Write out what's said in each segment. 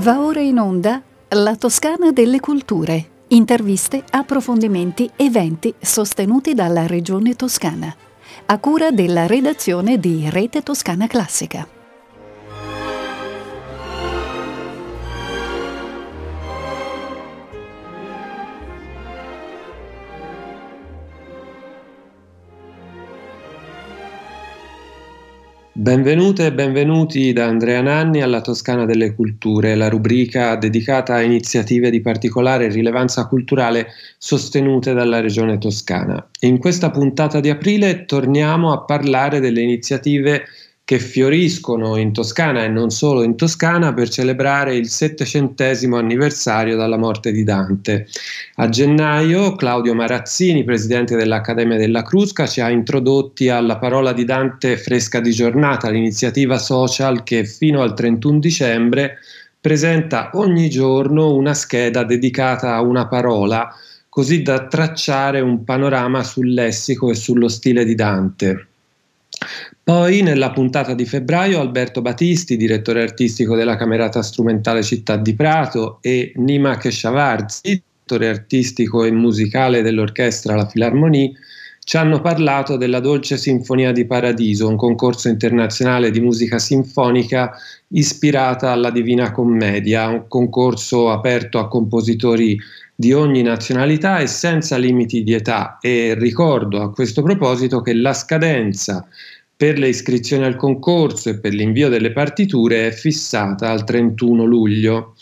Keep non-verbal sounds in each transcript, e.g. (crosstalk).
Va ora in onda La Toscana delle Culture. Interviste, approfondimenti, eventi sostenuti dalla Regione Toscana. A cura della redazione di Rete Toscana Classica. Benvenute e benvenuti da Andrea Nanni alla Toscana delle Culture, la rubrica dedicata a iniziative di particolare rilevanza culturale sostenute dalla Regione Toscana. In questa puntata di aprile torniamo a parlare delle iniziative che fioriscono in Toscana e non solo in Toscana per celebrare il settecentesimo anniversario dalla morte di Dante. A gennaio Claudio Marazzini, presidente dell'Accademia della Crusca, ci ha introdotti alla parola di Dante fresca di giornata, l'iniziativa social che fino al 31 dicembre presenta ogni giorno una scheda dedicata a una parola, così da tracciare un panorama sul lessico e sullo stile di Dante. Poi nella puntata di febbraio Alberto Battisti, direttore artistico della Camerata Strumentale Città di Prato, e Nima Keshavarzi, direttore artistico e musicale dell'orchestra La Filarmonie, ci hanno parlato della Dolce Sinfonia di Paradiso, un concorso internazionale di musica sinfonica ispirata alla Divina Commedia, un concorso aperto a compositori di ogni nazionalità e senza limiti di età e ricordo a questo proposito che la scadenza per le iscrizioni al concorso e per l'invio delle partiture è fissata al 31 luglio.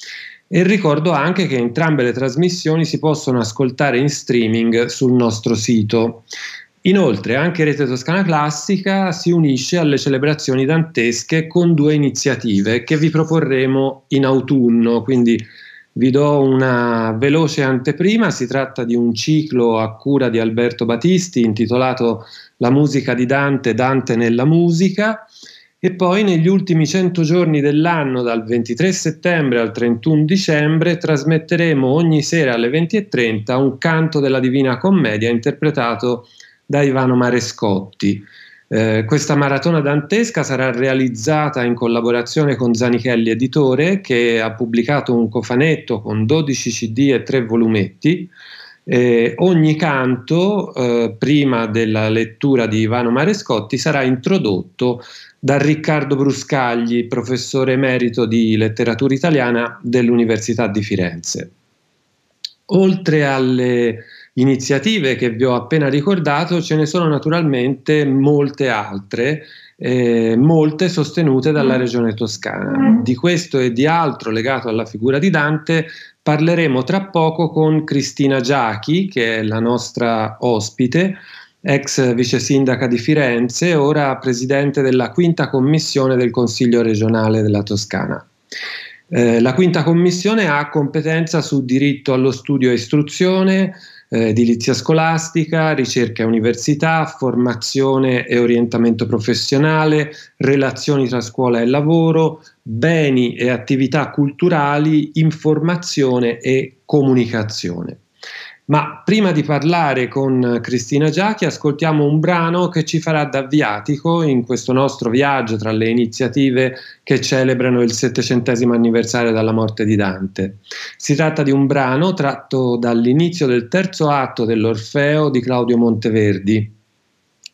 E ricordo anche che entrambe le trasmissioni si possono ascoltare in streaming sul nostro sito. Inoltre anche Rete Toscana Classica si unisce alle celebrazioni dantesche con due iniziative che vi proporremo in autunno, quindi vi do una veloce anteprima, si tratta di un ciclo a cura di Alberto Battisti intitolato La musica di Dante, Dante nella musica e poi negli ultimi 100 giorni dell'anno, dal 23 settembre al 31 dicembre, trasmetteremo ogni sera alle 20.30 un canto della Divina Commedia interpretato da Ivano Marescotti. Eh, questa maratona dantesca sarà realizzata in collaborazione con Zanichelli Editore che ha pubblicato un cofanetto con 12 CD e 3 volumetti. Eh, ogni canto, eh, prima della lettura di Ivano Marescotti, sarà introdotto da Riccardo Bruscagli, professore emerito di letteratura italiana dell'Università di Firenze. Oltre alle iniziative che vi ho appena ricordato, ce ne sono naturalmente molte altre, eh, molte sostenute dalla mm. Regione Toscana. Mm. Di questo e di altro legato alla figura di Dante parleremo tra poco con Cristina Giachi, che è la nostra ospite, ex vice sindaca di Firenze, ora presidente della quinta commissione del Consiglio regionale della Toscana. Eh, la quinta commissione ha competenza su diritto allo studio e istruzione, eh, edilizia scolastica, ricerca e università, formazione e orientamento professionale, relazioni tra scuola e lavoro, beni e attività culturali, informazione e comunicazione. Ma prima di parlare con Cristina Giachi, ascoltiamo un brano che ci farà da viatico in questo nostro viaggio tra le iniziative che celebrano il settecentesimo anniversario dalla morte di Dante. Si tratta di un brano tratto dall'inizio del terzo atto dell'Orfeo di Claudio Monteverdi.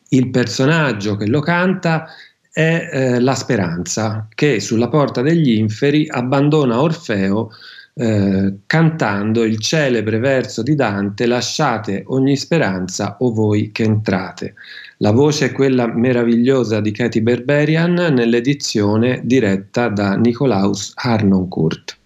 Il personaggio che lo canta è eh, la speranza, che sulla porta degli inferi abbandona Orfeo eh, cantando il celebre verso di Dante Lasciate ogni speranza o voi che entrate. La voce è quella meravigliosa di Katy Berberian nell'edizione diretta da Nicolaus Harnoncourt.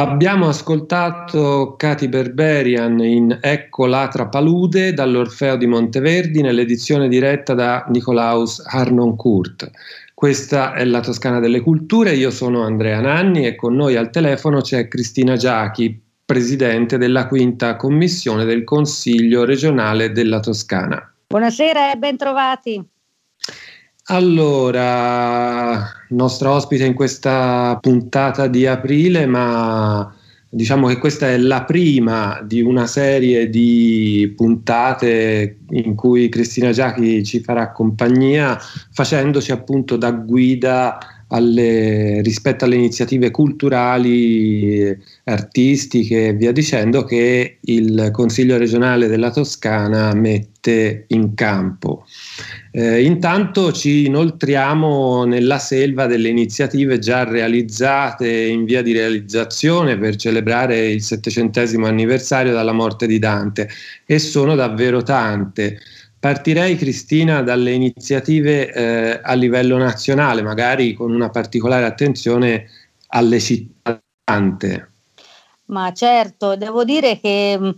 Abbiamo ascoltato Cati Berberian in Ecco l'Atra Palude dall'Orfeo di Monteverdi nell'edizione diretta da Nicolaus Harnoncourt. Questa è la Toscana delle Culture, io sono Andrea Nanni e con noi al telefono c'è Cristina Giachi, presidente della quinta commissione del Consiglio regionale della Toscana. Buonasera e ben trovati. Allora, nostra ospite in questa puntata di aprile, ma diciamo che questa è la prima di una serie di puntate in cui Cristina Giachi ci farà compagnia facendoci appunto da guida alle, rispetto alle iniziative culturali, artistiche e via dicendo che il Consiglio regionale della Toscana mette in campo. Eh, intanto ci inoltriamo nella selva delle iniziative già realizzate in via di realizzazione per celebrare il settecentesimo anniversario dalla morte di Dante e sono davvero tante. Partirei, Cristina, dalle iniziative eh, a livello nazionale, magari con una particolare attenzione alle città. Ma certo, devo dire che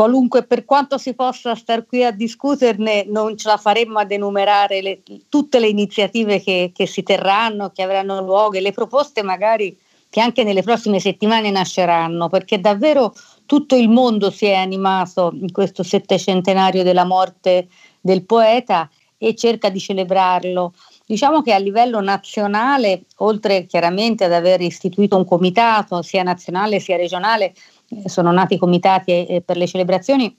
qualunque, per quanto si possa star qui a discuterne, non ce la faremmo ad enumerare le, tutte le iniziative che, che si terranno, che avranno luogo e le proposte magari che anche nelle prossime settimane nasceranno, perché davvero tutto il mondo si è animato in questo settecentenario della morte del poeta e cerca di celebrarlo. Diciamo che a livello nazionale, oltre chiaramente ad aver istituito un comitato sia nazionale sia regionale, sono nati comitati eh, per le celebrazioni,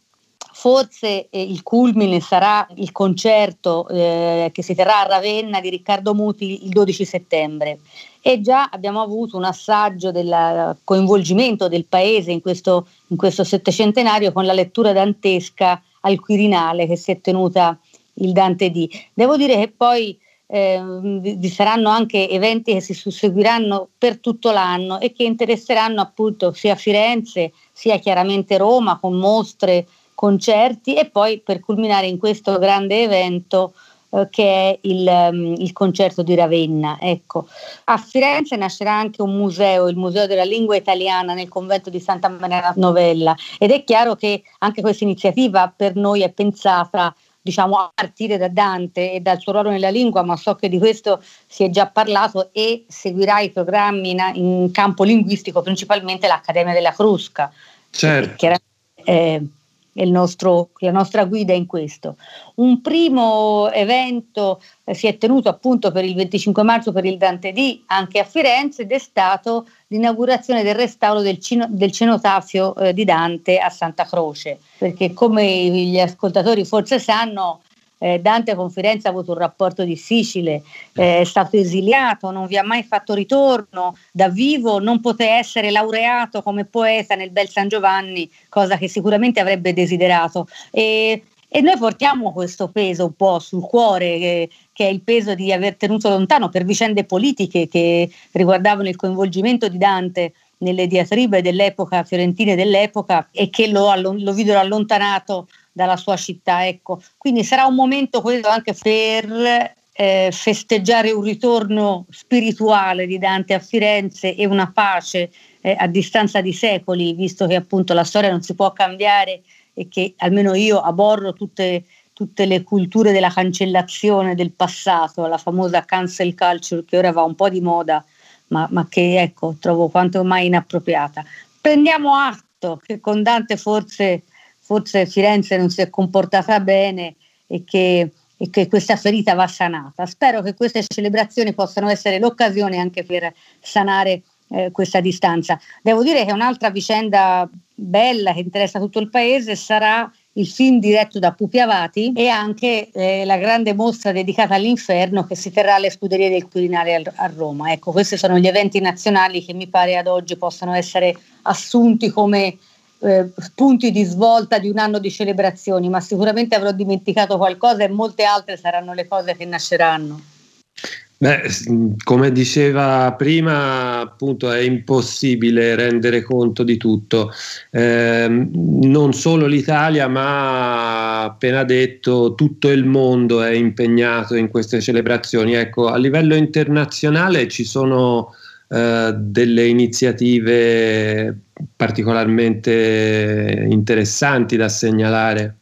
forse eh, il culmine sarà il concerto eh, che si terrà a Ravenna di Riccardo Muti il 12 settembre e già abbiamo avuto un assaggio del coinvolgimento del paese in questo, in questo settecentenario con la lettura dantesca al Quirinale che si è tenuta il Dante D. Devo dire che poi eh, vi saranno anche eventi che si susseguiranno per tutto l'anno e che interesseranno appunto sia Firenze sia chiaramente Roma con mostre, concerti e poi per culminare in questo grande evento eh, che è il, um, il, concerto di Ravenna. Ecco. A Firenze nascerà anche un museo, il Museo della Lingua Italiana nel convento di Santa Maria Novella ed è chiaro che anche questa iniziativa per noi è pensata diciamo, a partire da Dante e dal suo ruolo nella lingua, ma so che di questo si è già parlato e seguirà i programmi in, in campo linguistico, principalmente l'Accademia della Crusca. Certo. Eh, è nostro, la nostra guida in questo. Un primo evento eh, si è tenuto appunto per il 25 marzo per il Dante D anche a Firenze ed è stato l'inaugurazione del restauro del, cino, del cenotafio eh, di Dante a Santa Croce, perché come gli ascoltatori forse sanno eh, Dante con Firenze ha avuto un rapporto difficile, eh, è stato esiliato, non vi ha mai fatto ritorno, da vivo non poté essere laureato come poeta nel bel San Giovanni, cosa che sicuramente avrebbe desiderato. E, e noi portiamo questo peso un po' sul cuore, che, che, è il peso di aver tenuto lontano per vicende politiche che riguardavano il coinvolgimento di Dante nelle diatribe dell'epoca, fiorentine dell'epoca, e che lo, lo videro allontanato dalla sua città. Ecco. Quindi sarà un momento questo anche per eh, festeggiare un ritorno spirituale di Dante a Firenze e una pace eh, a distanza di secoli, visto che appunto la storia non si può cambiare e che almeno io aborro tutte, tutte le culture della cancellazione del passato, la famosa cancel culture che ora va un po' di moda ma, ma che ecco, trovo quanto mai inappropriata. Prendiamo atto che con Dante forse, forse Firenze non si è comportata bene e che, e che questa ferita va sanata. Spero che queste celebrazioni possano essere l'occasione anche per sanare eh, questa distanza. Devo dire che un'altra vicenda bella che interessa tutto il paese sarà il film diretto da Pupi Avati e anche eh, la grande mostra dedicata all'inferno che si terrà alle scuderie del Quirinale a Roma. Ecco, questi sono gli eventi nazionali che mi pare ad oggi possano essere assunti come eh, punti di svolta di un anno di celebrazioni, ma sicuramente avrò dimenticato qualcosa e molte altre saranno le cose che nasceranno. Beh, come diceva prima, appunto è impossibile rendere conto di tutto. Eh, non solo l'Italia, ma appena detto tutto il mondo è impegnato in queste celebrazioni. Ecco, a livello internazionale ci sono eh, delle iniziative particolarmente interessanti da segnalare.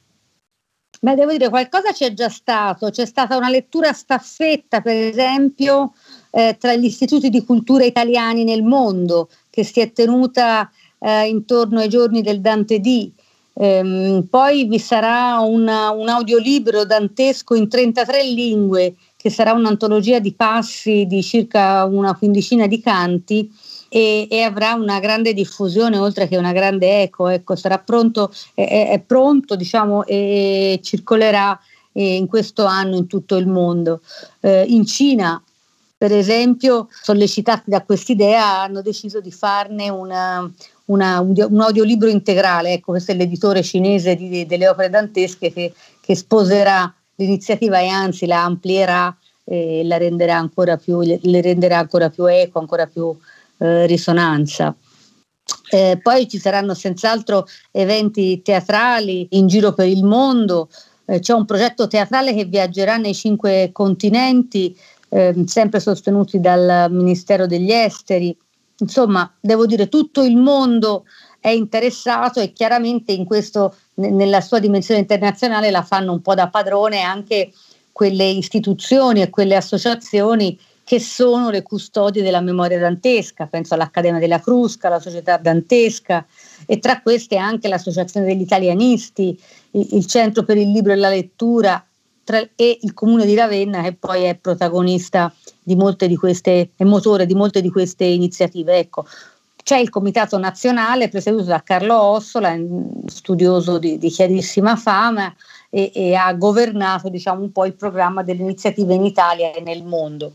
Beh, devo dire, qualcosa c'è già stato, c'è stata una lettura staffetta, per esempio, eh, tra gli istituti di cultura italiani nel mondo, che si è tenuta eh, intorno ai giorni del Dante D. Ehm, poi vi sarà una, un audiolibro dantesco in 33 lingue, che sarà un'antologia di passi di circa una quindicina di canti, e, e, avrà una grande diffusione oltre che una grande eco, ecco, sarà pronto, è, è pronto diciamo, e circolerà eh, in questo anno in tutto il mondo. Eh, in Cina, per esempio, sollecitati da quest'idea, hanno deciso di farne una, una, un audiolibro integrale, ecco, questo è l'editore cinese di, delle opere dantesche che, che sposerà l'iniziativa e anzi la amplierà e la renderà ancora più, le renderà ancora più eco, ancora più eh, risonanza. Eh, poi ci saranno senz'altro eventi teatrali in giro per il mondo, eh, c'è un progetto teatrale che viaggerà nei cinque continenti, ehm, sempre sostenuti dal Ministero degli Esteri. Insomma, devo dire, tutto il mondo è interessato e chiaramente in questo, nella sua dimensione internazionale la fanno un po' da padrone anche quelle istituzioni e quelle associazioni che sono le custodie della memoria dantesca, penso all'Accademia della Crusca, alla Società Dantesca e tra queste anche l'Associazione degli Italianisti, il, Centro per il Libro e la Lettura e il Comune di Ravenna che poi è protagonista di molte di queste, è motore di molte di queste iniziative. Ecco, c'è il Comitato Nazionale presieduto da Carlo Ossola, studioso di, di chiarissima fama e, e ha governato diciamo, un po' il programma delle iniziative in Italia e nel mondo.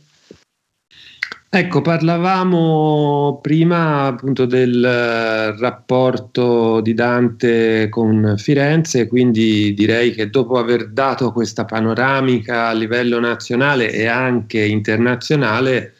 Ecco, parlavamo prima appunto del eh, rapporto di Dante con Firenze, quindi direi che dopo aver dato questa panoramica a livello nazionale e anche internazionale,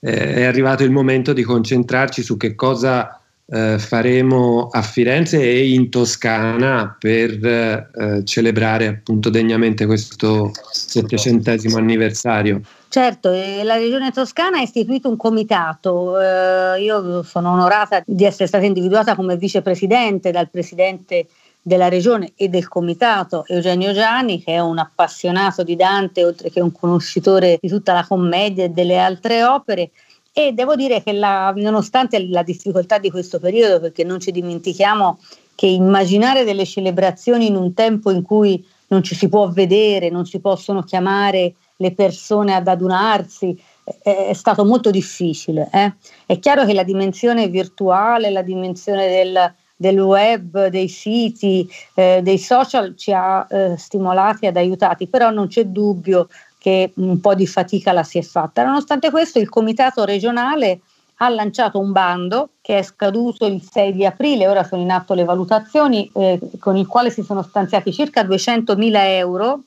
eh, è arrivato il momento di concentrarci su che cosa eh, faremo a Firenze e in Toscana per eh, celebrare appunto degnamente questo settecentesimo anniversario. Certo, la Regione Toscana ha istituito un comitato, eh, io sono onorata di essere stata individuata come vicepresidente dal presidente della regione e del comitato Eugenio Gianni, che è un appassionato di Dante, oltre che un conoscitore di tutta la commedia e delle altre opere. E devo dire che la, nonostante la difficoltà di questo periodo, perché non ci dimentichiamo che immaginare delle celebrazioni in un tempo in cui non ci si può vedere, non si possono chiamare le persone ad adunarsi, è, stato molto difficile. Eh? È chiaro che la dimensione virtuale, la dimensione del, del web, dei siti, eh, dei social ci ha eh, stimolati ed aiutati, però non c'è dubbio che un po' di fatica la si è fatta. Nonostante questo il comitato regionale ha lanciato un bando che è scaduto il 6 di aprile, ora sono in atto le valutazioni, eh, con il quale si sono stanziati circa 200 mila euro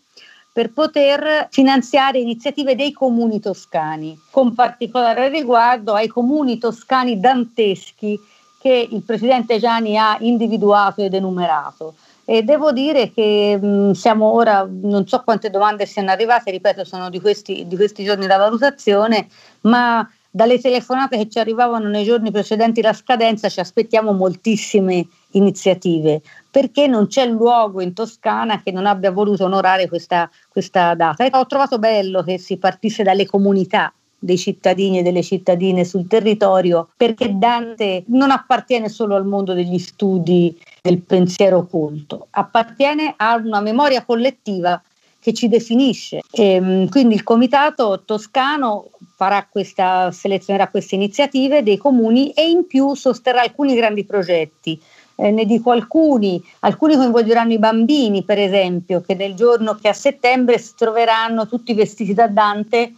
per poter finanziare iniziative dei comuni toscani, con particolare riguardo ai comuni toscani danteschi che il presidente Gianni ha individuato ed enumerato. E devo dire che mh, siamo ora, non so quante domande siano arrivate, ripeto, sono di questi, di questi giorni la valutazione, ma dalle telefonate che ci arrivavano nei giorni precedenti la scadenza ci aspettiamo moltissime iniziative, perché non c'è luogo in Toscana che non abbia voluto onorare questa, questa data. E ho trovato bello che si partisse dalle comunità dei cittadini e delle cittadine sul territorio, perché Dante non appartiene solo al mondo degli studi del pensiero occulto, appartiene a una memoria collettiva che ci definisce. E, ehm, quindi il comitato toscano questa, selezionerà queste iniziative dei comuni e in più sosterrà alcuni grandi progetti. Eh, ne dico alcuni, alcuni coinvolgeranno i bambini per esempio, che nel giorno che a settembre si troveranno tutti vestiti da Dante.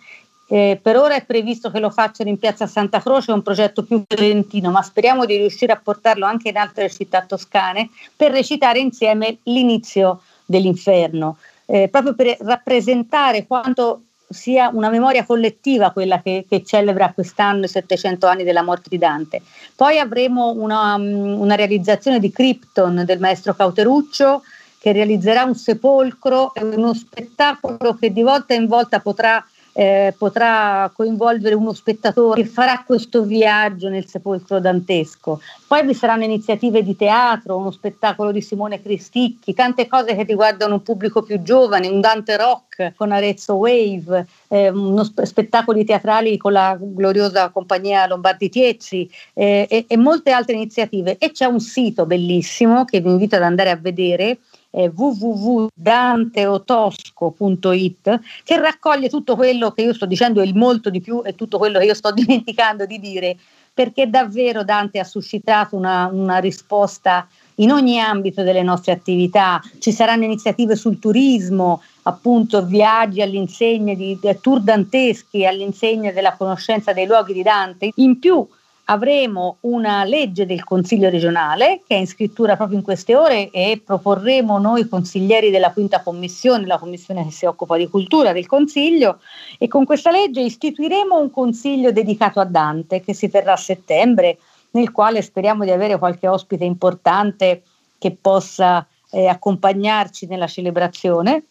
Eh, per ora è previsto che lo facciano in piazza Santa Croce, è un progetto più fiorentino, ma speriamo di riuscire a portarlo anche in altre città toscane per recitare insieme l'inizio dell'inferno. Eh, proprio per rappresentare quanto sia una memoria collettiva quella che, che, celebra quest'anno i 700 anni della morte di Dante. Poi avremo una, mm, una realizzazione di Krypton del maestro Cauteruccio che realizzerà un sepolcro uno spettacolo che di volta in volta potrà eh, potrà coinvolgere uno spettatore che farà questo viaggio nel sepolcro dantesco. Poi vi saranno iniziative di teatro, uno spettacolo di Simone Cristicchi, tante cose che riguardano un pubblico più giovane, un Dante Rock con Arezzo Wave, eh, uno sp- spettacoli teatrali con la gloriosa compagnia Lombardi Tiezzi eh, e, e molte altre iniziative. E c'è un sito bellissimo che vi invito ad andare a vedere eh, www.danteotosco.it che raccoglie tutto quello che io sto dicendo e il molto di più e tutto quello che io sto (laughs) dimenticando di dire perché davvero Dante ha suscitato una, una risposta in ogni ambito delle nostre attività. Ci saranno iniziative sul turismo, appunto viaggi all'insegna di, di tour danteschi, all'insegna della conoscenza dei luoghi di Dante. In più avremo una legge del Consiglio regionale che è in scrittura proprio in queste ore e proporremo noi consiglieri della quinta commissione, la commissione che si occupa di cultura del Consiglio e con questa legge istituiremo un consiglio dedicato a Dante che si terrà a settembre nel quale speriamo di avere qualche ospite importante che possa eh, accompagnarci nella celebrazione.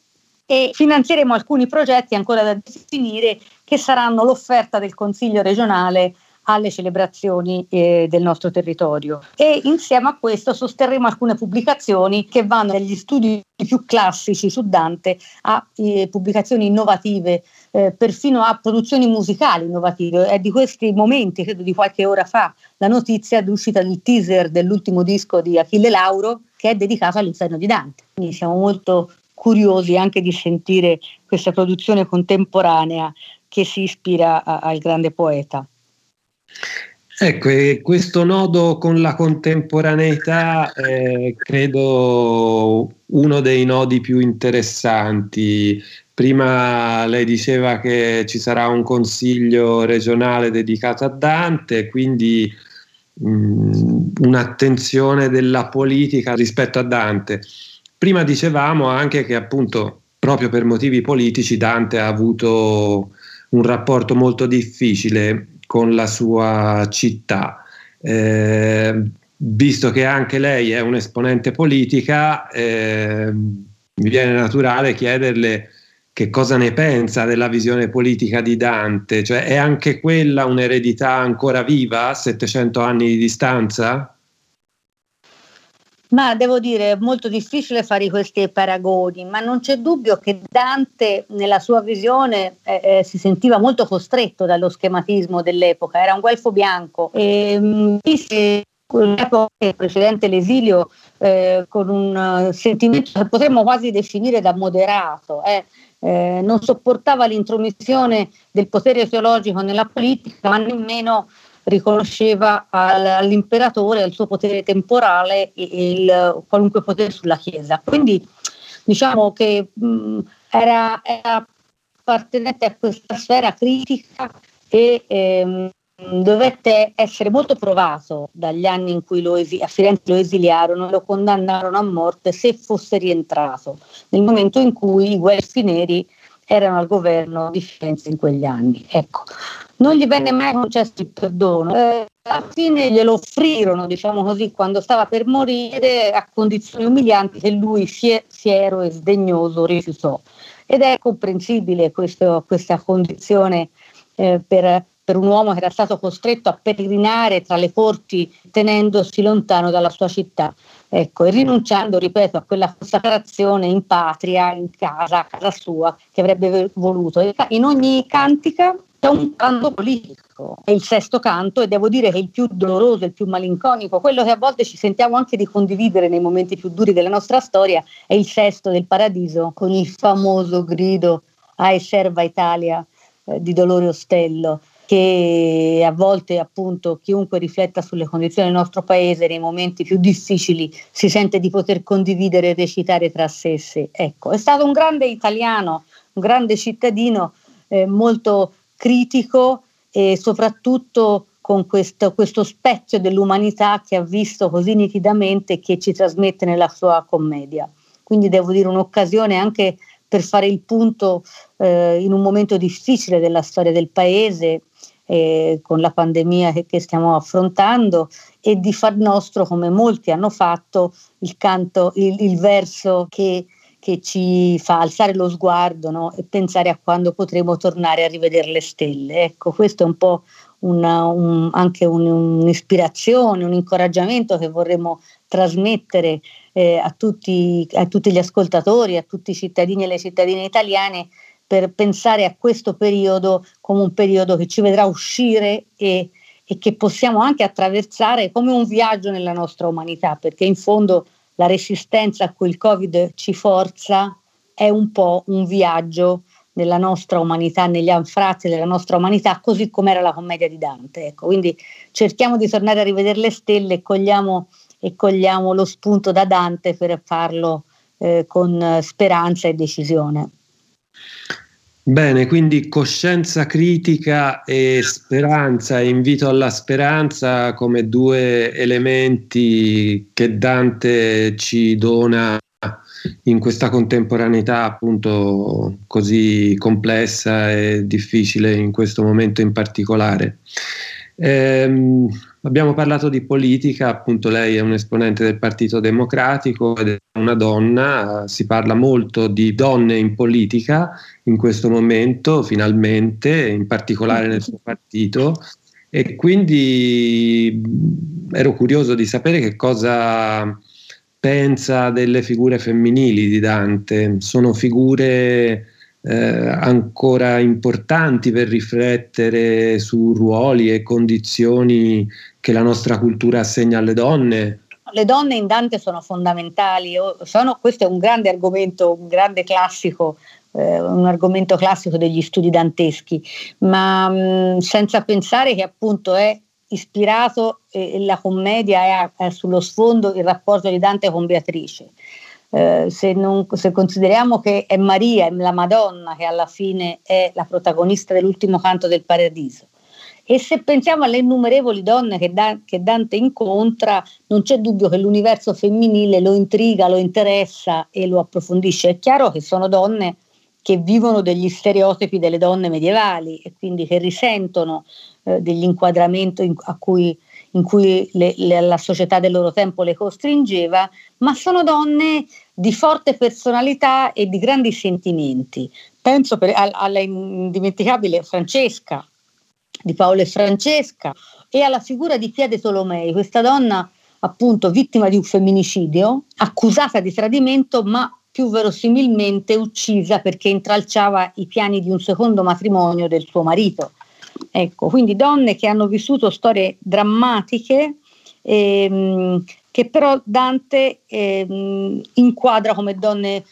E finanzieremo alcuni progetti ancora da definire che saranno l'offerta del Consiglio regionale alle celebrazioni eh, del nostro territorio e insieme a questo sosterremo alcune pubblicazioni che vanno dagli studi più classici su Dante a eh, pubblicazioni innovative, eh, perfino a produzioni musicali innovative. È di questi momenti, credo di qualche ora fa, la notizia d'uscita del teaser dell'ultimo disco di Achille Lauro che è dedicato all'inferno di Dante. Quindi siamo molto curiosi anche di sentire questa produzione contemporanea che si ispira a, al grande poeta. Ecco, questo nodo con la contemporaneità è credo uno dei nodi più interessanti. Prima lei diceva che ci sarà un consiglio regionale dedicato a Dante, quindi mh, un'attenzione della politica rispetto a Dante. Prima dicevamo anche che appunto proprio per motivi politici Dante ha avuto un rapporto molto difficile con la sua città. Eh, visto che anche lei è un esponente politica, eh, mi viene naturale chiederle che cosa ne pensa della visione politica di Dante, cioè è anche quella un'eredità ancora viva a 700 anni di distanza? Ma devo dire, è molto difficile fare questi paragoni, ma non c'è dubbio che Dante nella sua visione eh, eh, si sentiva molto costretto dallo schematismo dell'epoca, era un guelfo bianco e mh, l'epoca precedente l'esilio eh, con un uh, sentimento che potremmo quasi definire da moderato. Eh. Eh, non sopportava l'intromissione del potere teologico nella politica, ma nemmeno riconosceva al, all'imperatore il suo potere temporale il, qualunque potere sulla Chiesa. Quindi diciamo che mh, era, era, appartenente a questa sfera critica e ehm, dovette essere molto provato dagli anni in cui lo esi- a Firenze lo esiliarono e lo condannarono a morte se fosse rientrato, nel momento in cui i guelfi neri erano al governo di Firenze in quegli anni. Ecco, non gli venne mai concesso il perdono. Eh, alla fine glielo offrirono, diciamo così, quando stava per morire a condizioni umilianti che lui, fiero e sdegnoso, rifiutò. Ed è comprensibile questo, questa condizione eh, per, per un uomo che era stato costretto a peregrinare tra le corti tenendosi lontano dalla sua città. Ecco, e rinunciando, ripeto, a quella consacrazione in patria, in casa, a casa sua, che avrebbe voluto. In ogni cantica c'è un canto politico, è il sesto canto e devo dire che è il più doloroso, il più malinconico, quello che a volte ci sentiamo anche di condividere nei momenti più duri della nostra storia, è il sesto del paradiso con il famoso grido Ai serva Italia eh, di Dolore Ostello che a volte appunto chiunque rifletta sulle condizioni del nostro paese nei momenti più difficili si sente di poter condividere e recitare tra sé. Ecco, è stato un grande italiano, un grande cittadino eh, molto critico e soprattutto con questo, questo, specchio dell'umanità che ha visto così nitidamente e che ci trasmette nella sua commedia. Quindi devo dire un'occasione anche per fare il punto eh, in un momento difficile della storia del paese, eh, con la pandemia che, che, stiamo affrontando, e di far nostro, come molti hanno fatto, il canto, il, il verso che che ci fa alzare lo sguardo no? e pensare a quando potremo tornare a rivedere le stelle. Ecco, questo è un po' una, un, anche un, un'ispirazione, un incoraggiamento che vorremmo trasmettere eh, a, tutti, a tutti gli ascoltatori, a tutti i cittadini e le cittadine italiane per pensare a questo periodo come un periodo che ci vedrà uscire e, e che possiamo anche attraversare come un viaggio nella nostra umanità, perché in fondo la resistenza a cui il Covid ci forza è un po' un viaggio nella nostra umanità, negli anfratti della nostra umanità, così come era la commedia di Dante. Ecco, quindi cerchiamo di tornare a rivedere le stelle e cogliamo, e cogliamo lo spunto da Dante per farlo eh, con speranza e decisione. Bene, quindi coscienza critica e speranza, invito alla speranza come due elementi che Dante ci dona in questa contemporaneità appunto così complessa e difficile in questo momento in particolare. Ehm, abbiamo parlato di politica, appunto lei è un esponente del Partito Democratico ed è una donna, si parla molto di donne in politica in questo momento, finalmente, in particolare nel suo partito. E quindi ero curioso di sapere che cosa pensa delle figure femminili di Dante. Sono figure eh, ancora importanti per riflettere su ruoli e condizioni che la nostra cultura assegna alle donne? Le donne in Dante sono fondamentali, sono, questo è un grande argomento, un grande classico, eh, un argomento classico degli studi danteschi, ma mh, senza pensare che appunto è ispirato e, la commedia è, è sullo sfondo il rapporto di Dante con Beatrice. Eh, se, non, se, consideriamo che è Maria, è la Madonna che alla fine è la protagonista dell'ultimo canto del paradiso, e se pensiamo alle innumerevoli donne che, da, che Dante incontra, non c'è dubbio che l'universo femminile lo intriga, lo interessa e lo approfondisce. È chiaro che sono donne che vivono degli stereotipi delle donne medievali e quindi che risentono eh, dell'inquadramento in, a cui in cui le, le, la società del loro tempo le costringeva, ma sono donne di forte personalità e di grandi sentimenti. Penso per, alla indimenticabile Francesca, di Paolo e Francesca, e alla figura di Piede Tolomei, questa donna appunto vittima di un femminicidio, accusata di tradimento, ma più verosimilmente uccisa perché intralciava i piani di un secondo matrimonio del suo marito. Ecco, quindi donne che hanno vissuto storie drammatiche ehm, che però Dante ehm, inquadra come donne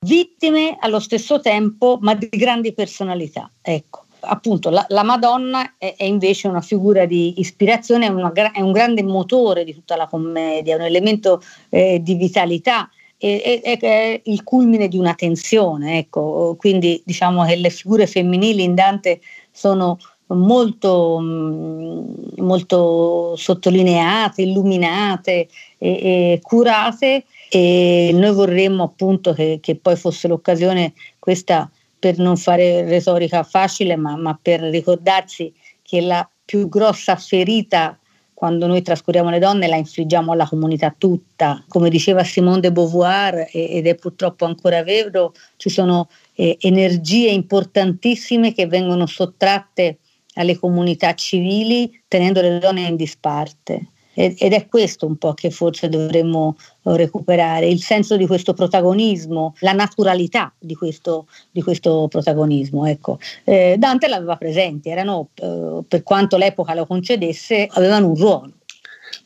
vittime allo stesso tempo, ma di grandi personalità. Ecco. Appunto, la, la Madonna è, è, invece una figura di ispirazione, è, una, è, un grande motore di tutta la commedia, un elemento eh, di vitalità è, il culmine di una tensione. Ecco. Quindi diciamo che le figure femminili in Dante sono molto, mm, molto sottolineate, illuminate e, e, curate e noi vorremmo appunto che, che, poi fosse l'occasione questa per non fare retorica facile ma, ma per ricordarsi che la più grossa ferita quando noi trascuriamo le donne la infliggiamo alla comunità tutta. Come diceva Simone de Beauvoir, ed è purtroppo ancora vero, ci sono eh, energie importantissime che vengono sottratte alle comunità civili tenendo le donne in disparte. ed, è questo un po' che forse dovremmo recuperare, il senso di questo protagonismo, la naturalità di questo, di questo protagonismo. Ecco. Eh, Dante l'aveva presente, erano, eh, per quanto l'epoca lo concedesse, avevano un ruolo.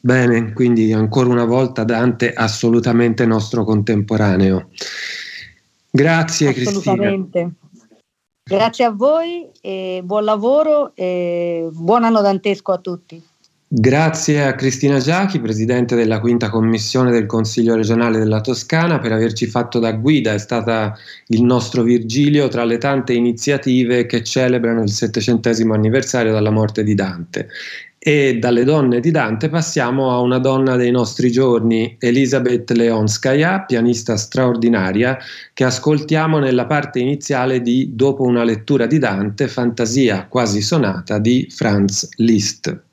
Bene, quindi ancora una volta Dante assolutamente nostro contemporaneo. Grazie. Cristina. Grazie a voi e buon lavoro e buon anno dantesco a tutti. Grazie a Cristina Giachi, Presidente della Quinta Commissione del Consiglio regionale della Toscana, per averci fatto da guida. È stata il nostro Virgilio tra le tante iniziative che celebrano il settecentesimo anniversario dalla morte di Dante. E dalle donne di Dante passiamo a una donna dei nostri giorni, Elisabeth Leonskaya, pianista straordinaria, che ascoltiamo nella parte iniziale di Dopo una lettura di Dante, fantasia quasi sonata di Franz Liszt.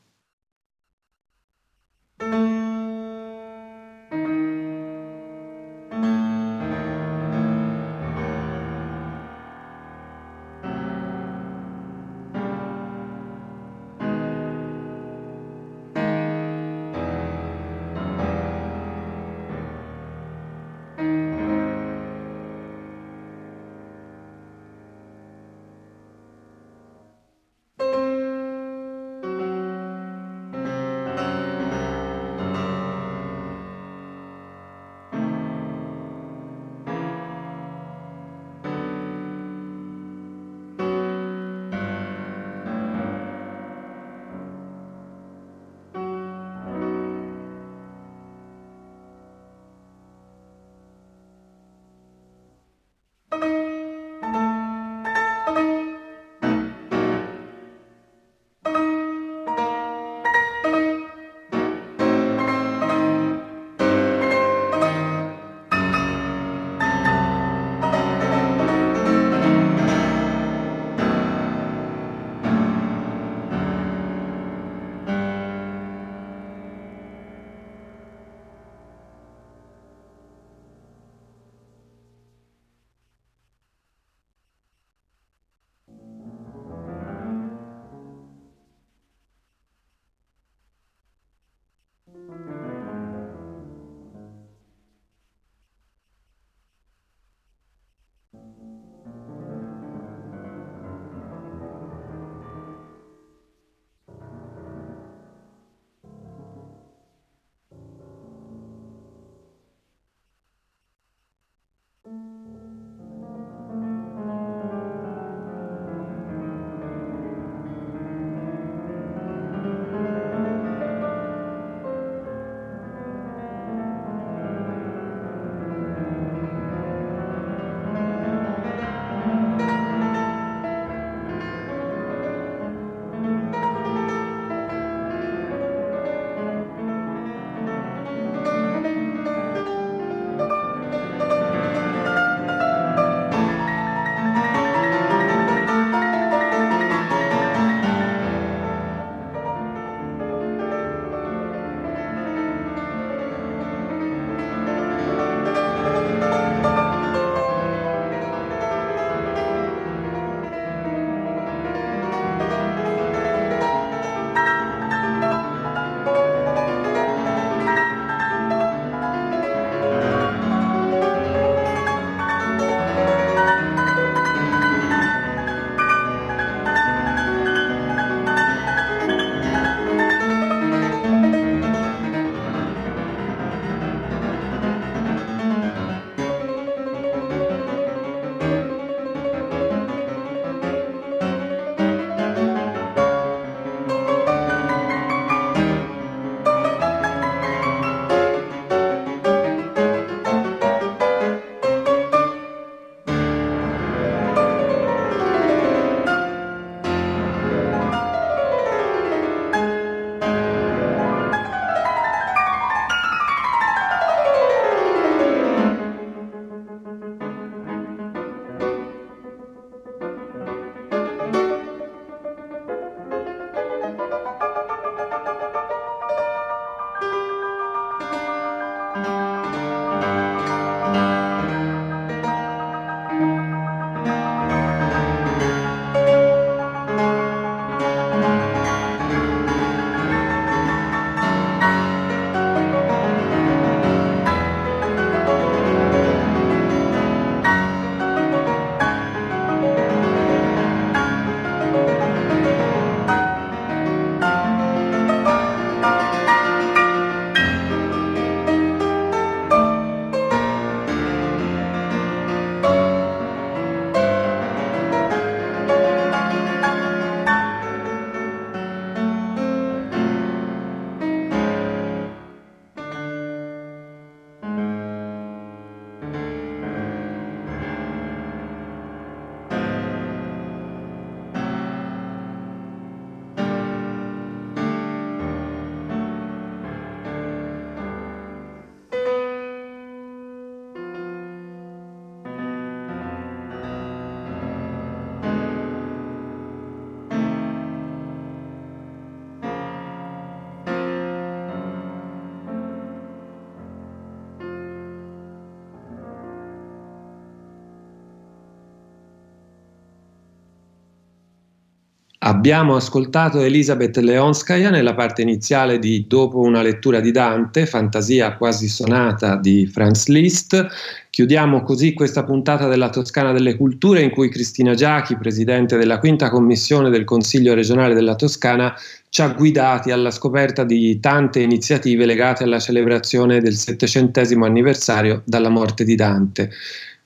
Abbiamo ascoltato Elisabeth Leonskaya nella parte iniziale di Dopo una lettura di Dante, fantasia quasi sonata di Franz Liszt. Chiudiamo così questa puntata della Toscana delle Culture in cui Cristina Giachi, presidente della quinta commissione del Consiglio regionale della Toscana, ci ha guidati alla scoperta di tante iniziative legate alla celebrazione del settecentesimo anniversario dalla morte di Dante.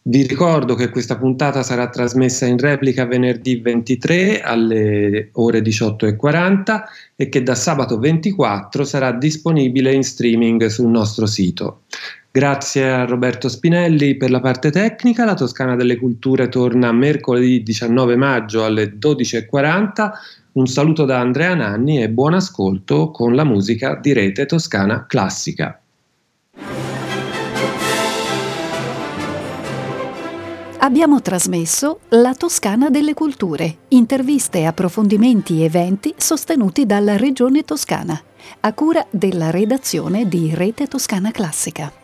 Vi ricordo che questa puntata sarà trasmessa in replica venerdì 23 alle ore 18.40 e che da sabato 24 sarà disponibile in streaming sul nostro sito. Grazie a Roberto Spinelli per la parte tecnica. La Toscana delle Culture torna mercoledì 19 maggio alle 12.40. Un saluto da Andrea Nanni e buon ascolto con la musica di Rete Toscana Classica. Abbiamo trasmesso La Toscana delle Culture, interviste, approfondimenti e eventi sostenuti dalla Regione Toscana, a cura della redazione di Rete Toscana Classica.